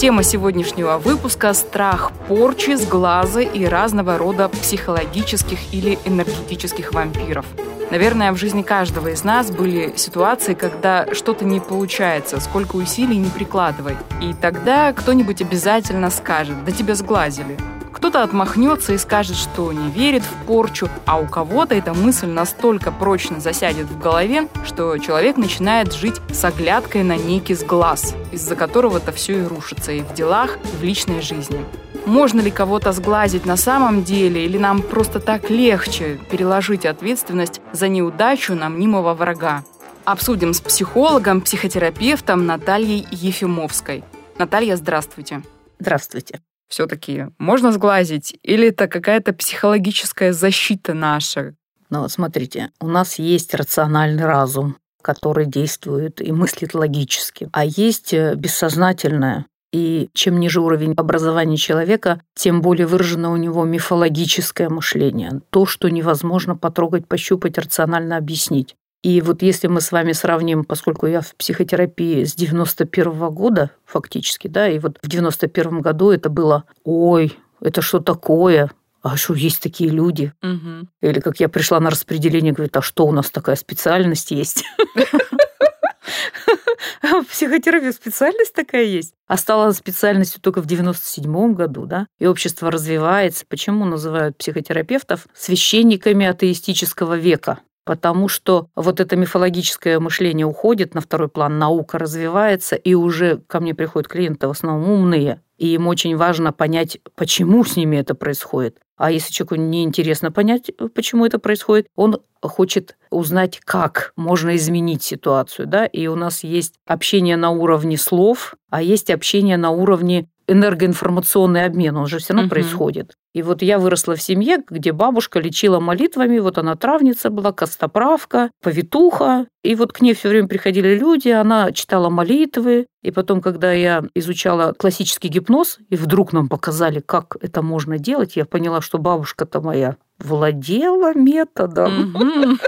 Тема сегодняшнего выпуска – страх порчи, сглаза и разного рода психологических или энергетических вампиров. Наверное, в жизни каждого из нас были ситуации, когда что-то не получается, сколько усилий не прикладывай. И тогда кто-нибудь обязательно скажет, да тебя сглазили. Кто-то отмахнется и скажет, что не верит в порчу, а у кого-то эта мысль настолько прочно засядет в голове, что человек начинает жить с оглядкой на некий сглаз, из-за которого-то все и рушится и в делах, и в личной жизни. Можно ли кого-то сглазить на самом деле, или нам просто так легче переложить ответственность за неудачу на мнимого врага? Обсудим с психологом, психотерапевтом Натальей Ефимовской. Наталья, здравствуйте. Здравствуйте. Все-таки можно сглазить? Или это какая-то психологическая защита наша? Ну вот смотрите, у нас есть рациональный разум, который действует и мыслит логически, а есть э, бессознательное, и чем ниже уровень образования человека, тем более выражено у него мифологическое мышление. То, что невозможно потрогать, пощупать, рационально объяснить. И вот если мы с вами сравним, поскольку я в психотерапии с 91 -го года фактически, да, и вот в 91 году это было «Ой, это что такое? а что есть такие люди? Угу. Или как я пришла на распределение, говорит, а что у нас такая специальность есть? Психотерапия специальность такая есть. А стала специальностью только в 97 году, да? И общество развивается. Почему называют психотерапевтов священниками атеистического века? Потому что вот это мифологическое мышление уходит на второй план, наука развивается, и уже ко мне приходят клиенты в основном умные, и им очень важно понять, почему с ними это происходит. А если человеку неинтересно понять, почему это происходит, он хочет узнать, как можно изменить ситуацию. Да? И у нас есть общение на уровне слов, а есть общение на уровне энергоинформационный обмен, он же все равно угу. происходит. И вот я выросла в семье, где бабушка лечила молитвами, вот она травница была, костоправка, повитуха, и вот к ней все время приходили люди, она читала молитвы, и потом, когда я изучала классический гипноз, и вдруг нам показали, как это можно делать, я поняла, что бабушка-то моя владела методом.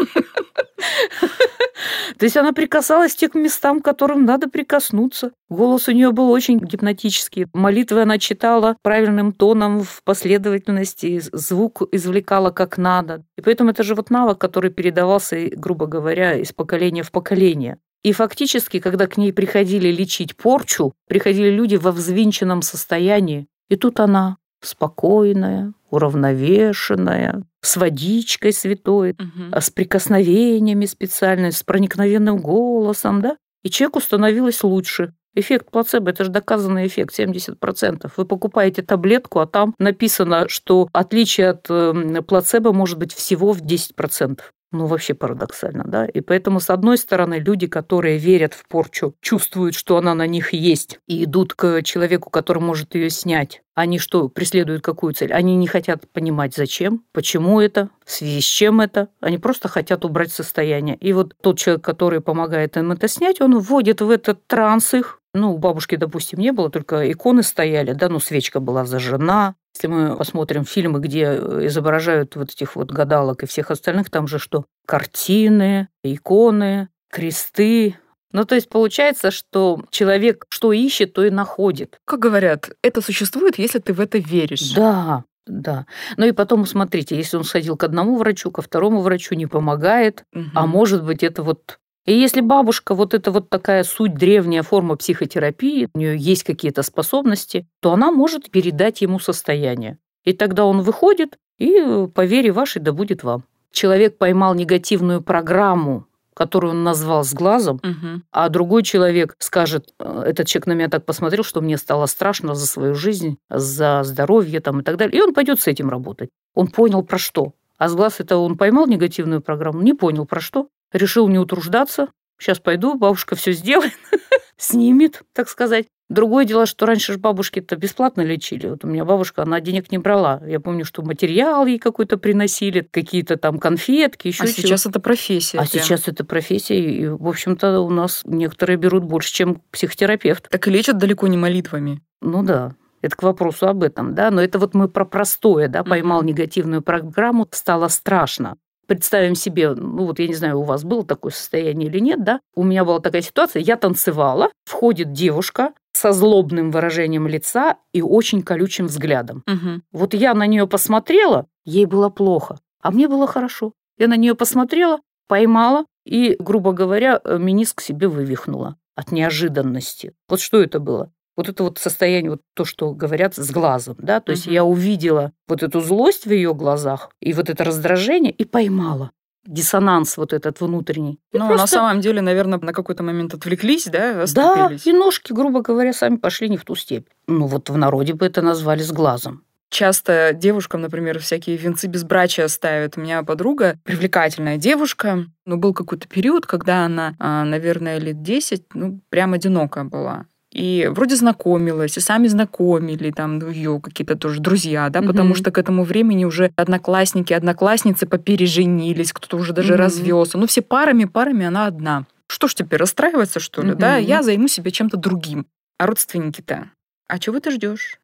То есть она прикасалась к тем местам, к которым надо прикоснуться. Голос у нее был очень гипнотический. Молитвы она читала правильным тоном в последовательности, звук извлекала как надо. И поэтому это же вот навык, который передавался, грубо говоря, из поколения в поколение. И фактически, когда к ней приходили лечить порчу, приходили люди во взвинченном состоянии. И тут она спокойная, уравновешенная, с водичкой святой, угу. с прикосновениями специальными, с проникновенным голосом, да? И человеку становилось лучше. Эффект плацебо – это же доказанный эффект, 70%. Вы покупаете таблетку, а там написано, что отличие от эм, плацебо может быть всего в 10%. Ну, вообще парадоксально, да? И поэтому, с одной стороны, люди, которые верят в порчу, чувствуют, что она на них есть, и идут к человеку, который может ее снять. Они что, преследуют какую цель? Они не хотят понимать, зачем, почему это, в связи с чем это. Они просто хотят убрать состояние. И вот тот человек, который помогает им это снять, он вводит в этот транс их, ну, у бабушки, допустим, не было, только иконы стояли, да, ну, свечка была зажжена. Если мы посмотрим фильмы, где изображают вот этих вот гадалок и всех остальных, там же что? Картины, иконы, кресты, ну, то есть получается, что человек что ищет, то и находит. Как говорят, это существует, если ты в это веришь. Да, да. Ну и потом, смотрите, если он сходил к одному врачу, ко второму врачу, не помогает, угу. а может быть, это вот и если бабушка, вот это вот такая суть, древняя форма психотерапии, у нее есть какие-то способности, то она может передать ему состояние. И тогда он выходит, и по вере вашей да будет вам. Человек поймал негативную программу, которую он назвал с глазом, угу. а другой человек скажет, «Э, этот человек на меня так посмотрел, что мне стало страшно за свою жизнь, за здоровье там, и так далее. И он пойдет с этим работать. Он понял про что. А с глаз это он поймал негативную программу, не понял про что решил не утруждаться. Сейчас пойду, бабушка все сделает, снимет, так сказать. Другое дело, что раньше же бабушки-то бесплатно лечили. Вот у меня бабушка, она денег не брала. Я помню, что материал ей какой-то приносили, какие-то там конфетки, еще А сейчас это профессия. А прям. сейчас это профессия, и, в общем-то, у нас некоторые берут больше, чем психотерапевт. Так и лечат далеко не молитвами. Ну да, это к вопросу об этом, да, но это вот мы про простое, да, поймал негативную программу, стало страшно. Представим себе, ну вот я не знаю, у вас было такое состояние или нет, да? У меня была такая ситуация, я танцевала, входит девушка со злобным выражением лица и очень колючим взглядом. Мгм. Вот я на нее посмотрела, ей было плохо, а мне было хорошо. Я на нее посмотрела, поймала и, грубо говоря, э, мениск себе вывихнула от неожиданности. Вот что это было? Вот это вот состояние, вот то, что говорят с глазом, да, то есть я увидела вот эту злость в ее глазах и вот это раздражение и поймала диссонанс вот этот внутренний. И Ну, на просто- самом деле, наверное, на какой-то момент отвлеклись, да, да, оступились. и ножки, грубо говоря, сами пошли не в ту степь. Ну вот в народе бы это назвали с глазом. Часто девушкам, например, всякие венцы безбрачия ставят. У меня подруга, привлекательная девушка, но был какой-то период, когда она, а, наверное, лет 10, ну, прям одинока была. И вроде знакомилась, и сами знакомили, там, ну, ее какие-то тоже друзья, да, потому Мгм. что к этому времени уже одноклассники, одноклассницы попереженились, кто-то уже даже Мгм. развелся. Ну, все парами, парами, она одна. Что ж теперь, расстраиваться, что ли, да? Мгм. Я займу себя чем-то другим. А родственники-то? А чего ты ждешь?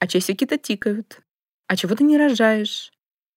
А часики-то тикают. А чего ты не рожаешь?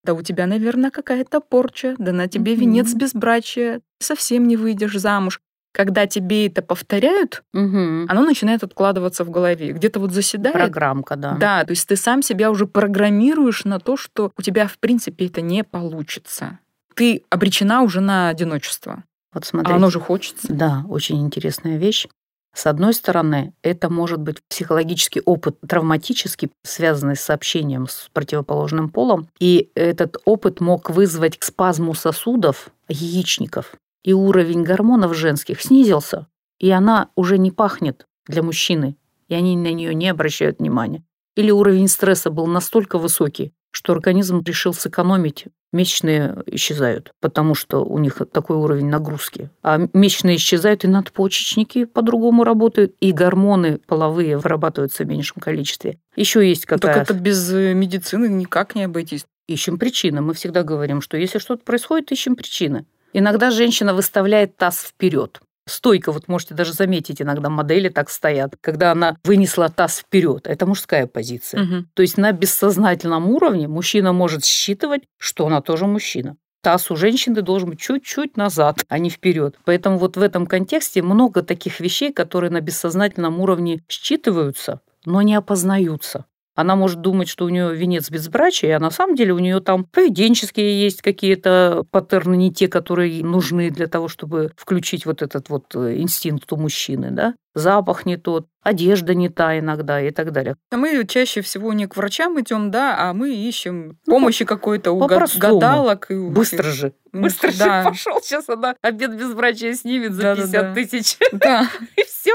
Да у тебя, наверное, какая-то порча, да на тебе Мгм. венец безбрачия, совсем не выйдешь замуж. Когда тебе это повторяют, Угу. оно начинает откладываться в голове, где-то вот заседает. Программка, да. Да, то есть ты сам себя уже программируешь на то, что у тебя, в принципе, это не получится. Ты обречена уже на одиночество. Вот А смотрите. оно же хочется. Да, очень интересная вещь. С одной стороны, это может быть психологический опыт травматический, связанный с общением с противоположным полом, и этот опыт мог вызвать спазму сосудов, яичников, и уровень гормонов женских снизился, и она уже не пахнет для мужчины, и они на нее не обращают внимания. Или уровень стресса был настолько высокий, что организм решил сэкономить, месячные исчезают, потому что у них такой уровень нагрузки. А месячные исчезают, и надпочечники по-другому работают, и гормоны половые вырабатываются в меньшем количестве. Еще есть Ну, какая... Так это без э, медицины никак не обойтись. Ищем причины. Мы всегда говорим, что если что-то происходит, ищем причины. Иногда женщина выставляет таз вперед. Стойко, вот можете даже заметить, иногда модели так стоят, когда она вынесла таз вперед. Это мужская позиция. Мгм. То есть на бессознательном уровне мужчина может считывать, что она тоже мужчина. Таз у женщины должен быть чуть-чуть назад, а не вперед. Поэтому вот в этом контексте много таких вещей, которые на бессознательном уровне считываются, но не опознаются. Она может думать, что у нее венец безбрачия, а на самом деле у нее там поведенческие есть какие-то паттерны, не те, которые нужны для того, чтобы включить вот этот вот э, инстинкт у мужчины, да? Запах не тот, одежда не та иногда и так далее. А мы чаще всего не к врачам идем, да, а мы ищем Ну, помощи какой-то у гадалок. И у Быстро всех. же. Ну, Быстро да. же пошел. Сейчас она обед безбрачия снимет за Да-да-да. 50 тысяч. Да. И все.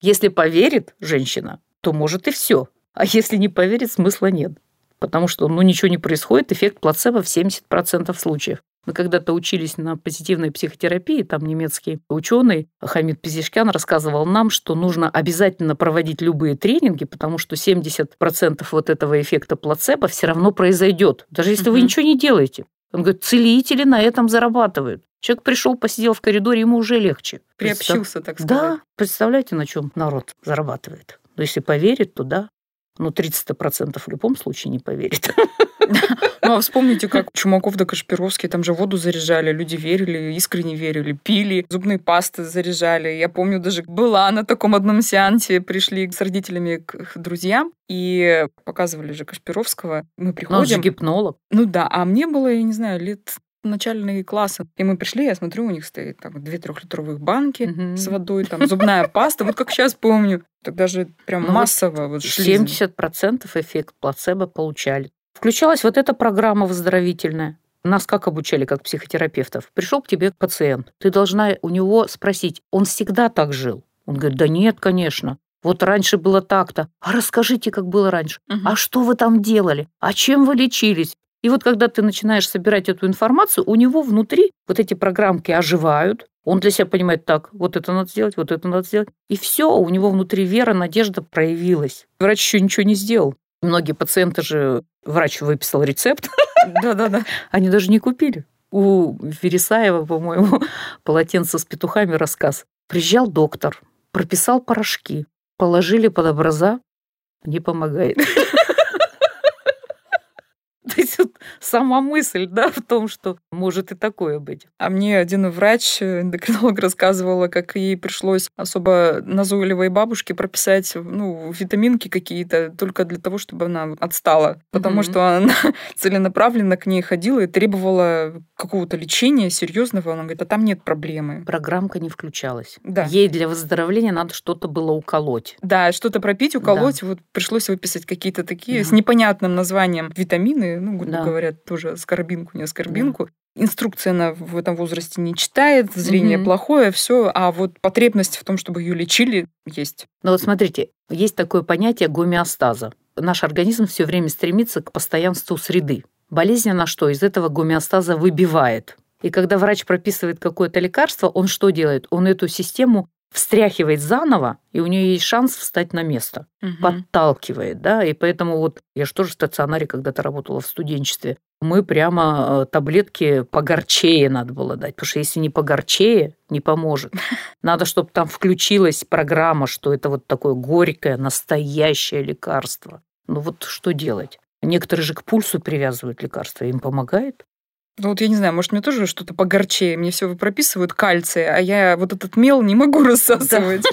Если поверит женщина, то может и все. А если не поверит, смысла нет. Потому что ну, ничего не происходит, эффект плацебо в 70% случаев. Мы когда-то учились на позитивной психотерапии, там немецкий ученый Хамид Пизишкян рассказывал нам, что нужно обязательно проводить любые тренинги, потому что 70% вот этого эффекта плацебо все равно произойдет, даже если вы Мгм. ничего не делаете. Он говорит, целители на этом зарабатывают. Человек пришел, посидел в коридоре, ему уже легче. Приобщился, так сказать. Да, представляете, на чем народ зарабатывает. Но если поверит, то да. Ну, 30% в любом случае не поверит. Ну, а вспомните, как Чумаков да Кашпировский, там же воду заряжали, люди верили, искренне верили, пили, зубные пасты заряжали. Я помню, даже была на таком одном сеансе, пришли с родителями к их друзьям и показывали же Кашпировского. Мы Но он же приходим. гипнолог. Ну да, а мне было, я не знаю, лет начальные классы. И мы пришли, я смотрю, у них стоит там две трехлитровых банки Мгм. с водой, там зубная паста, вот как сейчас помню. Тогда же прям Ну массово вот шли. 70% эффект плацебо получали. Включалась вот эта программа выздоровительная. Нас как обучали, как психотерапевтов? Пришел к тебе пациент. Ты должна у него спросить, он всегда так жил? Он говорит, да нет, конечно. Вот раньше было так-то. А расскажите, как было раньше. Мгм. А что вы там делали? А чем вы лечились? И вот когда ты начинаешь собирать эту информацию, у него внутри вот эти программки оживают, он для себя понимает, так, вот это надо сделать, вот это надо сделать. И все, у него внутри вера, надежда проявилась. Врач еще ничего не сделал. Многие пациенты же, врач выписал рецепт. Да-да-да. Они даже не купили. У Вересаева, по-моему, полотенце с петухами рассказ. Приезжал доктор, прописал порошки, положили под образа, не помогает. То есть вот сама мысль, да, в том, что может и такое быть. А мне один врач, эндокринолог, рассказывала, как ей пришлось особо назойливой бабушке прописать ну, витаминки какие-то только для того, чтобы она отстала. Потому mm-hmm. что она целенаправленно к ней ходила и требовала какого-то лечения серьезного. Она говорит, а там нет проблемы. Программка не включалась. Да. Ей для выздоровления надо что-то было уколоть. Да, что-то пропить, уколоть. Да. Вот пришлось выписать какие-то такие да. с непонятным названием витамины, ну, грубо да. говоря, тоже скорбинку, не скорбинку. Да. Инструкция она в этом возрасте не читает, зрение угу. плохое, все, а вот потребность в том, чтобы ее лечили, есть. Ну вот смотрите, есть такое понятие гомеостаза. Наш организм все время стремится к постоянству среды. Болезнь она что? Из этого гомеостаза выбивает. И когда врач прописывает какое-то лекарство, он что делает? Он эту систему встряхивает заново, и у нее есть шанс встать на место, угу. подталкивает, да, и поэтому вот я же тоже в стационаре когда-то работала в студенчестве, мы прямо э, таблетки погорчее надо было дать, потому что если не погорчее, не поможет. Надо, чтобы там включилась программа, что это вот такое горькое, настоящее лекарство. Ну вот что делать? Некоторые же к пульсу привязывают лекарства, им помогает. Ну вот я не знаю, может, мне тоже что-то погорчее. Мне все прописывают кальций, а я вот этот мел не могу рассасывать.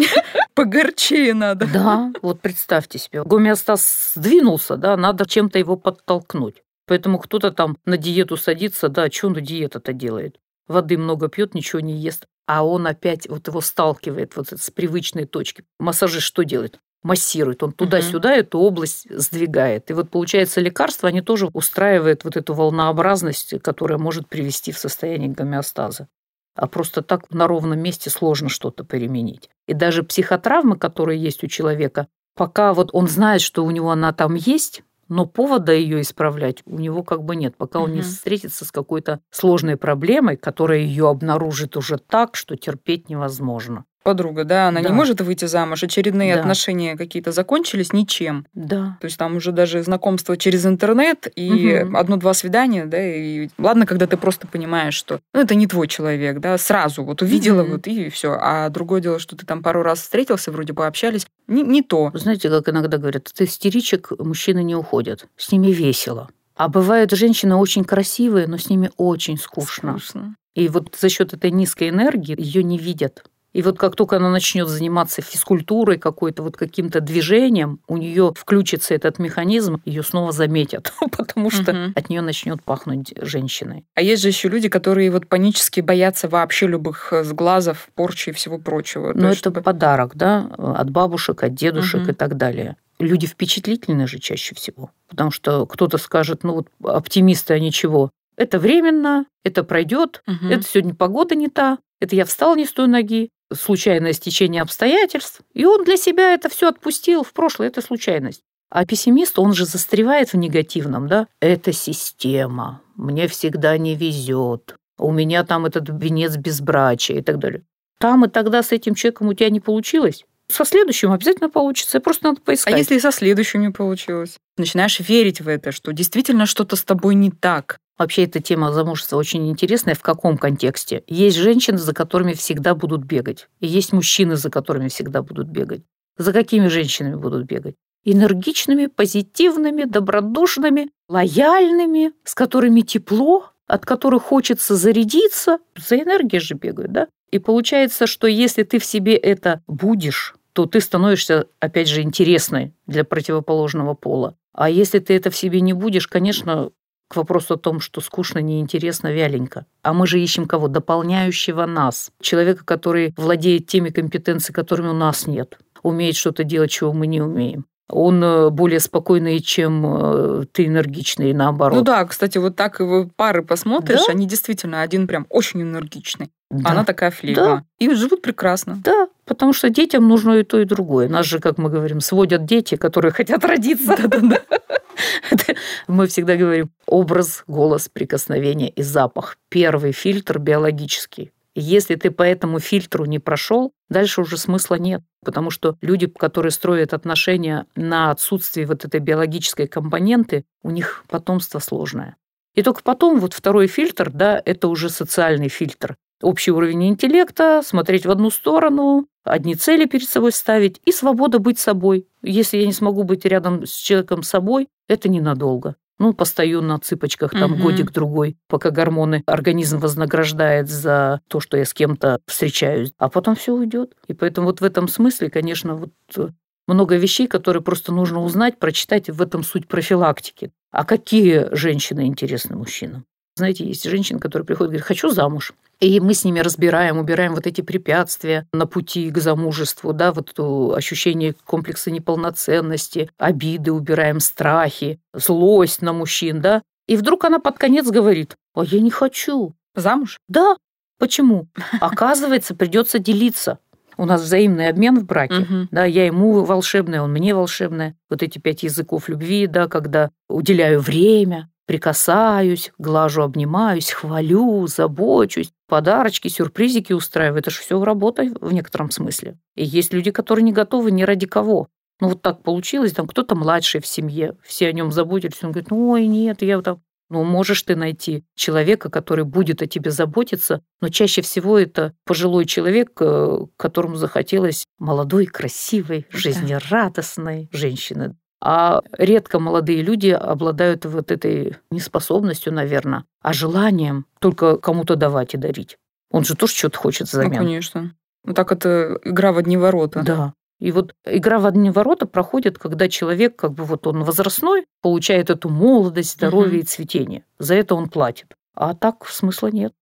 Погорчее надо. Да, вот представьте себе. Гомеостаз сдвинулся, да, надо чем-то его подтолкнуть. Поэтому кто-то там на диету садится, да, что он диета-то делает? Воды много пьет, ничего не ест. А он опять вот его сталкивает вот с привычной точки. Массажист что делает? Массирует, он туда-сюда эту область сдвигает. И вот получается лекарство, они тоже устраивают вот эту волнообразность, которая может привести в состояние гомеостаза. А просто так на ровном месте сложно что-то применить. И даже психотравмы, которые есть у человека, пока вот он знает, что у него она там есть, но повода ее исправлять у него как бы нет, пока угу. он не встретится с какой-то сложной проблемой, которая ее обнаружит уже так, что терпеть невозможно подруга, да, она да. не может выйти замуж, очередные да. отношения какие-то закончились ничем. Да. То есть там уже даже знакомство через интернет и угу. одно-два свидания, да, и ладно, когда ты просто понимаешь, что ну, это не твой человек, да, сразу вот увидела угу. вот и все. А другое дело, что ты там пару раз встретился, вроде пообщались, не, не то. Знаете, как иногда говорят, от истеричек мужчины не уходят, с ними весело. А бывают женщины очень красивые, но с ними очень скучно. скучно. И вот за счет этой низкой энергии ее не видят. И вот как только она начнет заниматься физкультурой какой-то, вот каким-то движением, у нее включится этот механизм, ее снова заметят, потому что угу. от нее начнет пахнуть женщиной. А есть же еще люди, которые вот панически боятся вообще любых э, сглазов, порчи и всего прочего. Ну, это чтобы... подарок, да, от бабушек, от дедушек угу. и так далее. Люди впечатлительны же чаще всего, потому что кто-то скажет, ну вот оптимисты, а ничего. Это временно, это пройдет, угу. это сегодня погода не та, это я встал не с той ноги, случайное стечение обстоятельств, и он для себя это все отпустил в прошлое, это случайность. А пессимист, он же застревает в негативном, да? Это система, мне всегда не везет, у меня там этот венец безбрачия и так далее. Там и тогда с этим человеком у тебя не получилось. Со следующим обязательно получится, просто надо поискать. А если и со следующим не получилось? Начинаешь верить в это, что действительно что-то с тобой не так. Вообще эта тема замужества очень интересная. В каком контексте? Есть женщины, за которыми всегда будут бегать. И есть мужчины, за которыми всегда будут бегать. За какими женщинами будут бегать? Энергичными, позитивными, добродушными, лояльными, с которыми тепло, от которых хочется зарядиться. За энергией же бегают, да? И получается, что если ты в себе это будешь, то ты становишься, опять же, интересной для противоположного пола. А если ты это в себе не будешь, конечно, к вопросу о том, что скучно, неинтересно, вяленько. А мы же ищем кого? Дополняющего нас. Человека, который владеет теми компетенциями, которыми у нас нет. Умеет что-то делать, чего мы не умеем он э, более спокойный, чем э, ты энергичный, наоборот. Ну да, кстати, вот так его пары посмотришь, да? они действительно один прям очень энергичный. Да. Она такая флейма. Да. И живут прекрасно. Да, Потому что детям нужно и то, и другое. Нас же, как мы говорим, сводят дети, которые хотят родиться. Мы всегда говорим образ, голос, прикосновение и запах. Первый фильтр биологический. Если ты по этому фильтру не прошел, дальше уже смысла нет. Потому что люди, которые строят отношения на отсутствие вот этой биологической компоненты, у них потомство сложное. И только потом вот второй фильтр, да, это уже социальный фильтр. Общий уровень интеллекта, смотреть в одну сторону, одни цели перед собой ставить и свобода быть собой. Если я не смогу быть рядом с человеком собой, это ненадолго. Ну, постою на цыпочках там угу. годик-другой, пока гормоны организм вознаграждает за то, что я с кем-то встречаюсь, а потом все уйдет. И поэтому вот в этом смысле, конечно, вот э, много вещей, которые просто нужно узнать, прочитать, в этом суть профилактики. А какие женщины интересны мужчинам? Знаете, есть женщины, которые приходят и говорят, хочу замуж. И мы с ними разбираем, убираем вот эти препятствия на пути к замужеству, да, вот это ощущение комплекса неполноценности, обиды убираем, страхи, злость на мужчин, да. И вдруг она под конец говорит, а я не хочу. Замуж? Да. Почему? Оказывается, придется делиться. У нас взаимный обмен в браке. Угу. Да, я ему волшебная, он мне волшебная. Вот эти пять языков любви, да, когда уделяю время, прикасаюсь, глажу, обнимаюсь, хвалю, забочусь, подарочки, сюрпризики устраиваю. Это же все работа в некотором смысле. И есть люди, которые не готовы ни ради кого. Ну вот так получилось, там кто-то младший в семье, все о нем заботились, он говорит, ой, нет, я там ну, можешь ты найти человека, который будет о тебе заботиться, но чаще всего это пожилой человек, э, которому захотелось молодой, красивой, жизнерадостной женщины. А редко молодые люди обладают вот этой неспособностью, наверное, а желанием только кому-то давать и дарить. Он же тоже что-то хочет взамен. Ну, конечно. Ну, так это игра в одни ворота. Да. И вот игра в одни ворота проходит, когда человек, как бы вот он возрастной, получает эту молодость, здоровье угу. и цветение. За это он платит. А так смысла нет.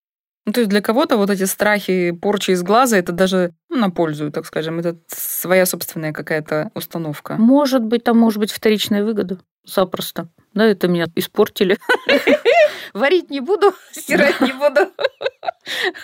Ну, то есть для кого-то вот эти страхи, порчи из глаза, это даже ну, на пользу, так скажем, это своя собственная какая-то установка. Может быть, там может быть вторичная выгода. Запросто. Да, это меня испортили. Варить не буду, стирать не буду,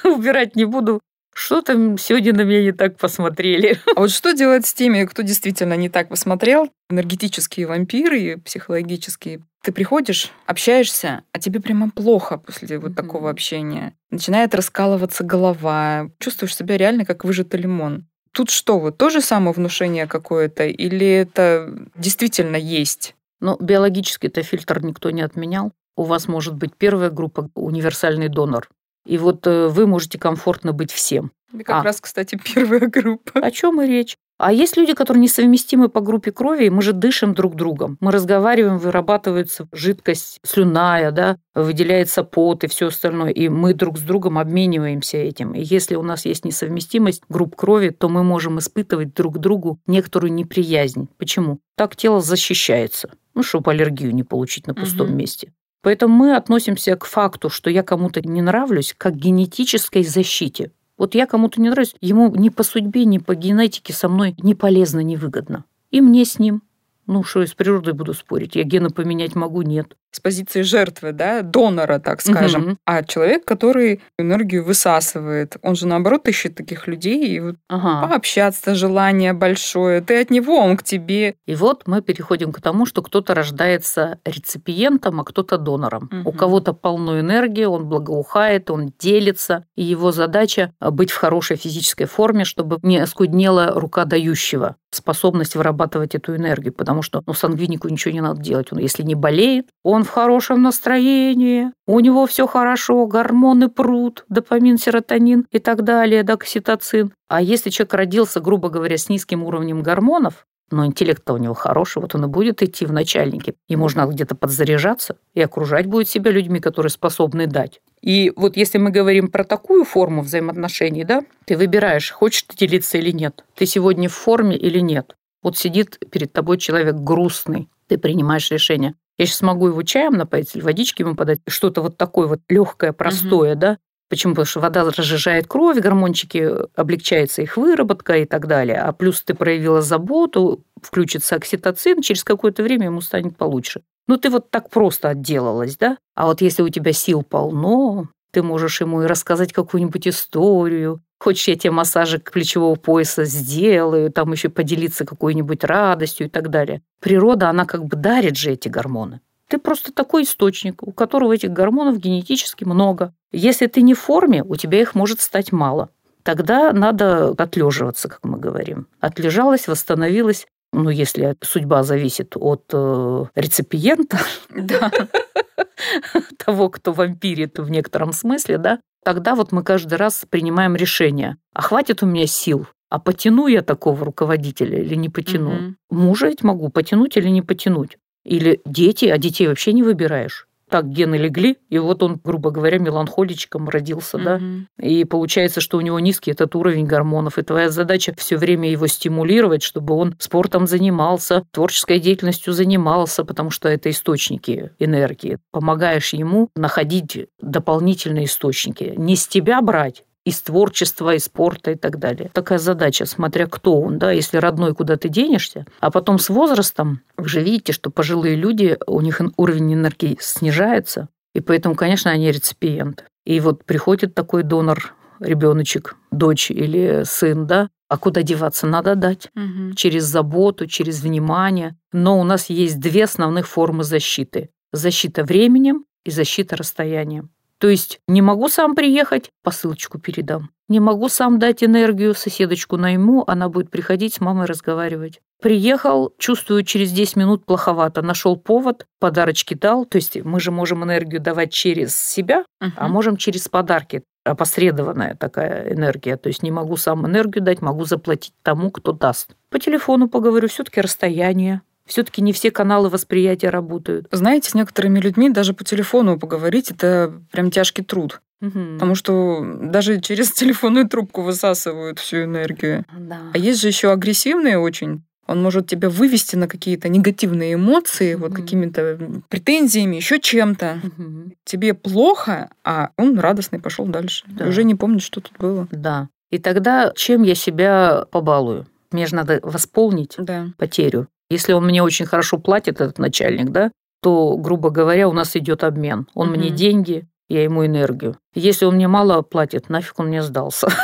убирать не буду. Что там сегодня на меня не так посмотрели? А вот что делать с теми, кто действительно не так посмотрел? Энергетические вампиры, психологические. Ты приходишь, общаешься, а тебе прямо плохо после вот mm-hmm. такого общения. Начинает раскалываться голова, чувствуешь себя реально как выжатый лимон. Тут что, вот то же самое внушение какое-то, или это действительно есть? Ну, биологически это фильтр никто не отменял. У вас может быть первая группа универсальный донор. И вот э, вы можете комфортно быть всем. Это как а. раз, кстати, первая группа. О чем и речь? А есть люди, которые несовместимы по группе крови, и мы же дышим друг другом. Мы разговариваем, вырабатывается жидкость слюная, да, выделяется пот и все остальное. И мы друг с другом обмениваемся этим. И если у нас есть несовместимость групп крови, то мы можем испытывать друг другу некоторую неприязнь. Почему? Так тело защищается. Ну, чтобы аллергию не получить на пустом угу. месте. Поэтому мы относимся к факту, что я кому-то не нравлюсь, как генетической защите. Вот я кому-то не нравлюсь, ему ни по судьбе, ни по генетике со мной не полезно, не выгодно. И мне с ним. Ну, что я с природой буду спорить? Я гены поменять могу? Нет с позиции жертвы, да, донора, так скажем, угу. а человек, который энергию высасывает, он же наоборот ищет таких людей и вот ага. пообщаться, желание большое, ты от него, он к тебе. И вот мы переходим к тому, что кто-то рождается реципиентом, а кто-то донором. Угу. У кого-то полно энергии, он благоухает, он делится, и его задача быть в хорошей физической форме, чтобы не оскуднела рука дающего способность вырабатывать эту энергию, потому что ну, сангвинику ничего не надо делать. Он, если не болеет, он в хорошем настроении, у него все хорошо, гормоны прут, допамин, серотонин и так далее, да, окситоцин. А если человек родился, грубо говоря, с низким уровнем гормонов, но интеллект-то у него хороший, вот он и будет идти в начальники. Ему нужно где-то подзаряжаться и окружать будет себя людьми, которые способны дать. И вот если мы говорим про такую форму взаимоотношений, да, ты выбираешь, хочешь ты делиться или нет. Ты сегодня в форме или нет. Вот сидит перед тобой человек грустный, ты принимаешь решение. Я сейчас могу его чаем напоить или водички ему подать, что-то вот такое вот легкое, простое, угу. да. Почему? Потому что вода разжижает кровь, гормончики, облегчается их выработка и так далее. А плюс ты проявила заботу, включится окситоцин, через какое-то время ему станет получше. Ну, ты вот так просто отделалась, да? А вот если у тебя сил полно, ты можешь ему и рассказать какую-нибудь историю, Хочешь, я тебе массажик плечевого пояса сделаю, там еще поделиться какой-нибудь радостью и так далее. Природа, она как бы дарит же эти гормоны. Ты просто такой источник, у которого этих гормонов генетически много. Если ты не в форме, у тебя их может стать мало. Тогда надо отлеживаться, как мы говорим. Отлежалась, восстановилась. Ну, если судьба зависит от э, реципиента, того, кто вампирит в некотором смысле, да, тогда вот мы каждый раз принимаем решение, а хватит у меня сил, а потяну я такого руководителя или не потяну? Мужа ведь могу потянуть или не потянуть. Или дети, а детей вообще не выбираешь так гены легли, и вот он, грубо говоря, меланхоличком родился, mm-hmm. да, и получается, что у него низкий этот уровень гормонов, и твоя задача все время его стимулировать, чтобы он спортом занимался, творческой деятельностью занимался, потому что это источники энергии. Помогаешь ему находить дополнительные источники, не с тебя брать, из творчества, из спорта и так далее. Такая задача, смотря кто он, да, если родной, куда ты денешься, а потом с возрастом вы же видите, что пожилые люди, у них уровень энергии снижается, и поэтому, конечно, они реципиенты. И вот приходит такой донор, ребеночек, дочь или сын, да, а куда деваться надо дать? Угу. Через заботу, через внимание. Но у нас есть две основных формы защиты. Защита временем и защита расстоянием. То есть не могу сам приехать, посылочку передам. Не могу сам дать энергию, соседочку найму, она будет приходить с мамой разговаривать. Приехал, чувствую, через 10 минут плоховато. Нашел повод, подарочки дал. То есть мы же можем энергию давать через себя, uh-huh. а можем через подарки. Опосредованная такая энергия. То есть не могу сам энергию дать, могу заплатить тому, кто даст. По телефону поговорю, все-таки расстояние. Все-таки не все каналы восприятия работают. Знаете, с некоторыми людьми даже по телефону поговорить это прям тяжкий труд. Угу. Потому что даже через телефонную трубку высасывают всю энергию. Да. А есть же еще агрессивные очень. Он может тебя вывести на какие-то негативные эмоции, угу. вот какими-то претензиями, еще чем-то. Угу. Тебе плохо, а он радостный пошел дальше. Да. И уже не помнит, что тут было. Да. И тогда чем я себя побалую? Мне же надо восполнить да. потерю. Если он мне очень хорошо платит, этот начальник, да, то, грубо говоря, у нас идет обмен. Он угу. мне деньги, я ему энергию. Если он мне мало платит, нафиг он мне сдался.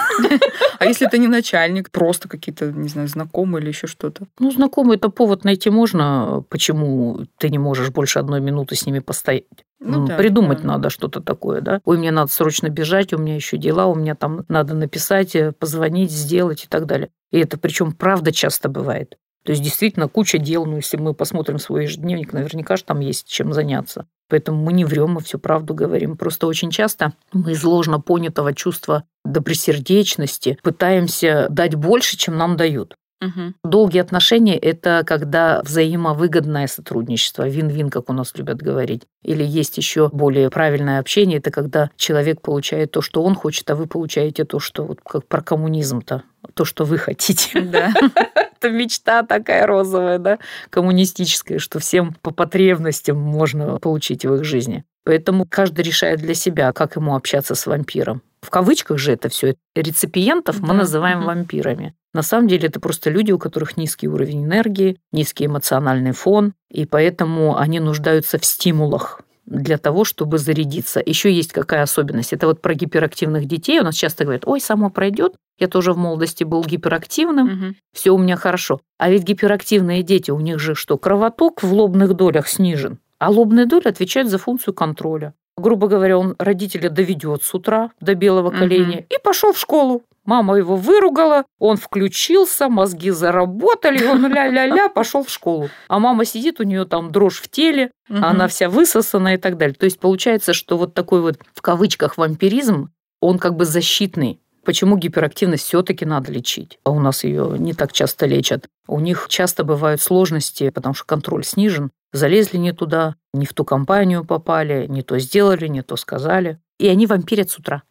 А если это не начальник, просто какие-то, не знаю, знакомые или еще что-то? Ну, знакомый это повод найти можно, почему ты не можешь больше одной минуты с ними постоять. Ну, да, Придумать да. надо что-то такое, да. Ой, мне надо срочно бежать, у меня еще дела, у меня там надо написать, э, позвонить, сделать и так далее. И это причем правда часто бывает. То есть действительно куча дел, ну если мы посмотрим свой ежедневник, наверняка же там есть чем заняться. Поэтому мы не врем, мы всю правду говорим. Просто очень часто мы из ложно понятого чувства добросердечности пытаемся дать больше, чем нам дают. Угу. Долгие отношения – это когда взаимовыгодное сотрудничество, вин-вин, как у нас любят говорить. Или есть еще более правильное общение – это когда человек получает то, что он хочет, а вы получаете то, что вот как про коммунизм-то, то, что вы хотите. Да. Это мечта такая розовая, да, коммунистическая, что всем по потребностям можно получить в их жизни. Поэтому каждый решает для себя, как ему общаться с вампиром. В кавычках же это все. Реципиентов да. мы называем угу. вампирами. На самом деле это просто люди, у которых низкий уровень энергии, низкий эмоциональный фон, и поэтому они нуждаются в стимулах для того, чтобы зарядиться. Еще есть какая особенность? Это вот про гиперактивных детей. У нас часто говорят, ой, само пройдет. Я тоже в молодости был гиперактивным, угу. все у меня хорошо. А ведь гиперактивные дети, у них же что, кровоток в лобных долях снижен. А лобные доли отвечают за функцию контроля. Грубо говоря, он родителя доведет с утра до белого коленя угу. и пошел в школу. Мама его выругала, он включился, мозги заработали, он ля-ля-ля пошел в школу. А мама сидит, у нее там дрожь в теле, угу. она вся высосана и так далее. То есть получается, что вот такой вот в кавычках вампиризм, он как бы защитный. Почему гиперактивность все-таки надо лечить? А у нас ее не так часто лечат. У них часто бывают сложности, потому что контроль снижен. Залезли не туда, не в ту компанию попали, не то сделали, не то сказали. И они вампирят с утра.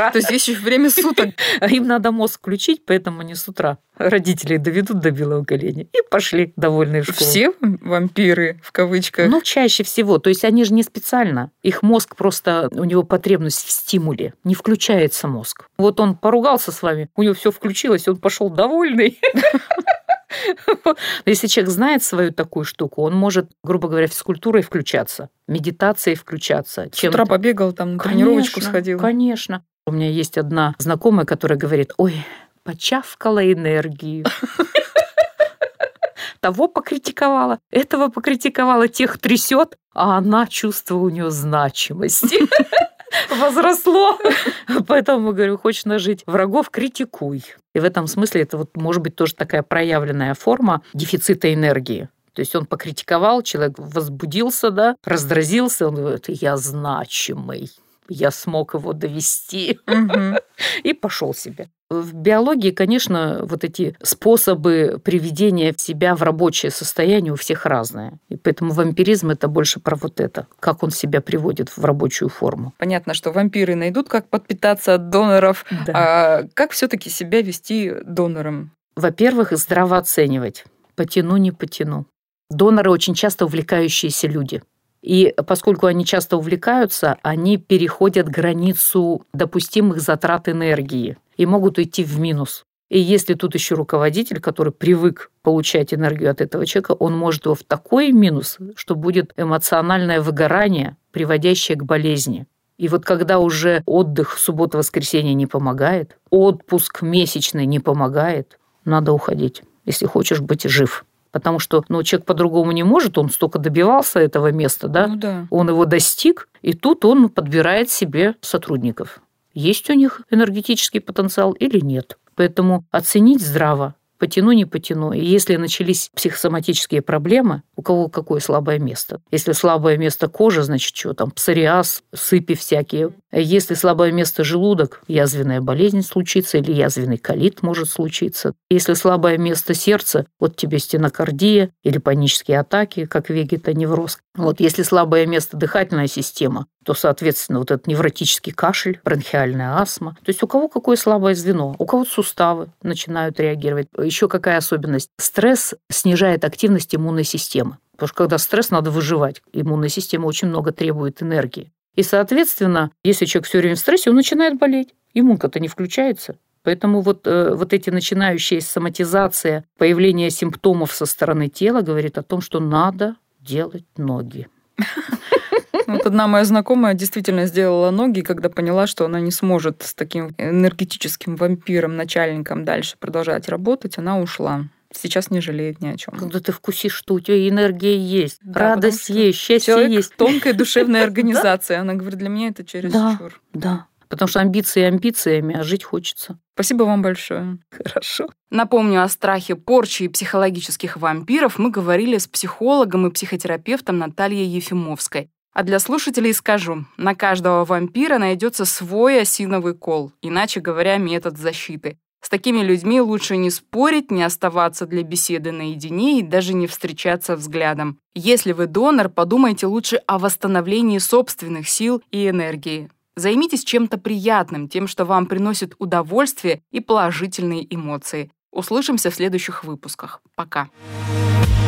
утра. То есть еще время суток. Им надо мозг включить, поэтому не с утра. Родители доведут до белого коленя и пошли довольные в школу. Все вампиры, в кавычках? Ну, чаще всего. То есть они же не специально. Их мозг просто, у него потребность в стимуле. Не включается мозг. Вот он поругался с вами, у него все включилось, он пошел довольный. Если человек знает свою такую штуку, он может, грубо говоря, физкультурой включаться, медитацией включаться. С утра побегал, там на тренировочку сходил. Конечно. У меня есть одна знакомая, которая говорит, ой, почавкала энергию. Того покритиковала, этого покритиковала, тех трясет, а она чувство у нее значимости возросло. Поэтому, говорю, хочешь нажить врагов, критикуй. И в этом смысле это вот может быть тоже такая проявленная форма дефицита энергии. То есть он покритиковал, человек возбудился, да, раздразился, он говорит, я значимый я смог его довести и пошел себе. В биологии, конечно, вот эти способы приведения себя в рабочее состояние у всех разные. И поэтому вампиризм это больше про вот это, как он себя приводит в рабочую форму. Понятно, что вампиры найдут, как подпитаться от доноров. Да. А как все-таки себя вести донором? Во-первых, здраво оценивать. Потяну, не потяну. Доноры очень часто увлекающиеся люди. И поскольку они часто увлекаются, они переходят границу допустимых затрат энергии и могут уйти в минус. И если тут еще руководитель, который привык получать энергию от этого человека, он может его в такой минус, что будет эмоциональное выгорание, приводящее к болезни. И вот когда уже отдых суббота-воскресенье не помогает, отпуск месячный не помогает, надо уходить, если хочешь быть жив потому что ну, человек по-другому не может, он столько добивался этого места, да? Ну, да. Он его достиг, и тут он подбирает себе сотрудников. Есть у них энергетический потенциал или нет. Поэтому оценить здраво, потяну, не потяну. И если начались психосоматические проблемы, у кого какое слабое место? Если слабое место кожа, значит, что там, псориаз, сыпи всякие. Если слабое место желудок, язвенная болезнь случится или язвенный колит может случиться. Если слабое место сердца, вот тебе стенокардия или панические атаки, как вегетоневроз. Вот если слабое место дыхательная система, то, соответственно, вот этот невротический кашель, бронхиальная астма. То есть у кого какое слабое звено, у кого суставы начинают реагировать. Еще какая особенность? Стресс снижает активность иммунной системы. Потому что когда стресс, надо выживать. Иммунная система очень много требует энергии. И, соответственно, если человек все время в стрессе, он начинает болеть. Иммунка-то не включается. Поэтому вот, э, вот эти начинающие соматизация, появление симптомов со стороны тела говорит о том, что надо делать ноги. Вот одна моя знакомая действительно сделала ноги, когда поняла, что она не сможет с таким энергетическим вампиром, начальником дальше продолжать работать, она ушла. Сейчас не жалеет ни о чем. Когда ты вкусишь, что у тебя энергия есть, да, радость есть, счастье человек есть. Тонкая душевная организация. Она говорит, для меня это через Да, да. Потому что амбиции амбициями, а жить хочется. Спасибо вам большое. Хорошо. Напомню о страхе порчи и психологических вампиров мы говорили с психологом и психотерапевтом Натальей Ефимовской. А для слушателей скажу, на каждого вампира найдется свой осиновый кол, иначе говоря, метод защиты. С такими людьми лучше не спорить, не оставаться для беседы наедине и даже не встречаться взглядом. Если вы донор, подумайте лучше о восстановлении собственных сил и энергии. Займитесь чем-то приятным, тем, что вам приносит удовольствие и положительные эмоции. Услышимся в следующих выпусках. Пока. Пока.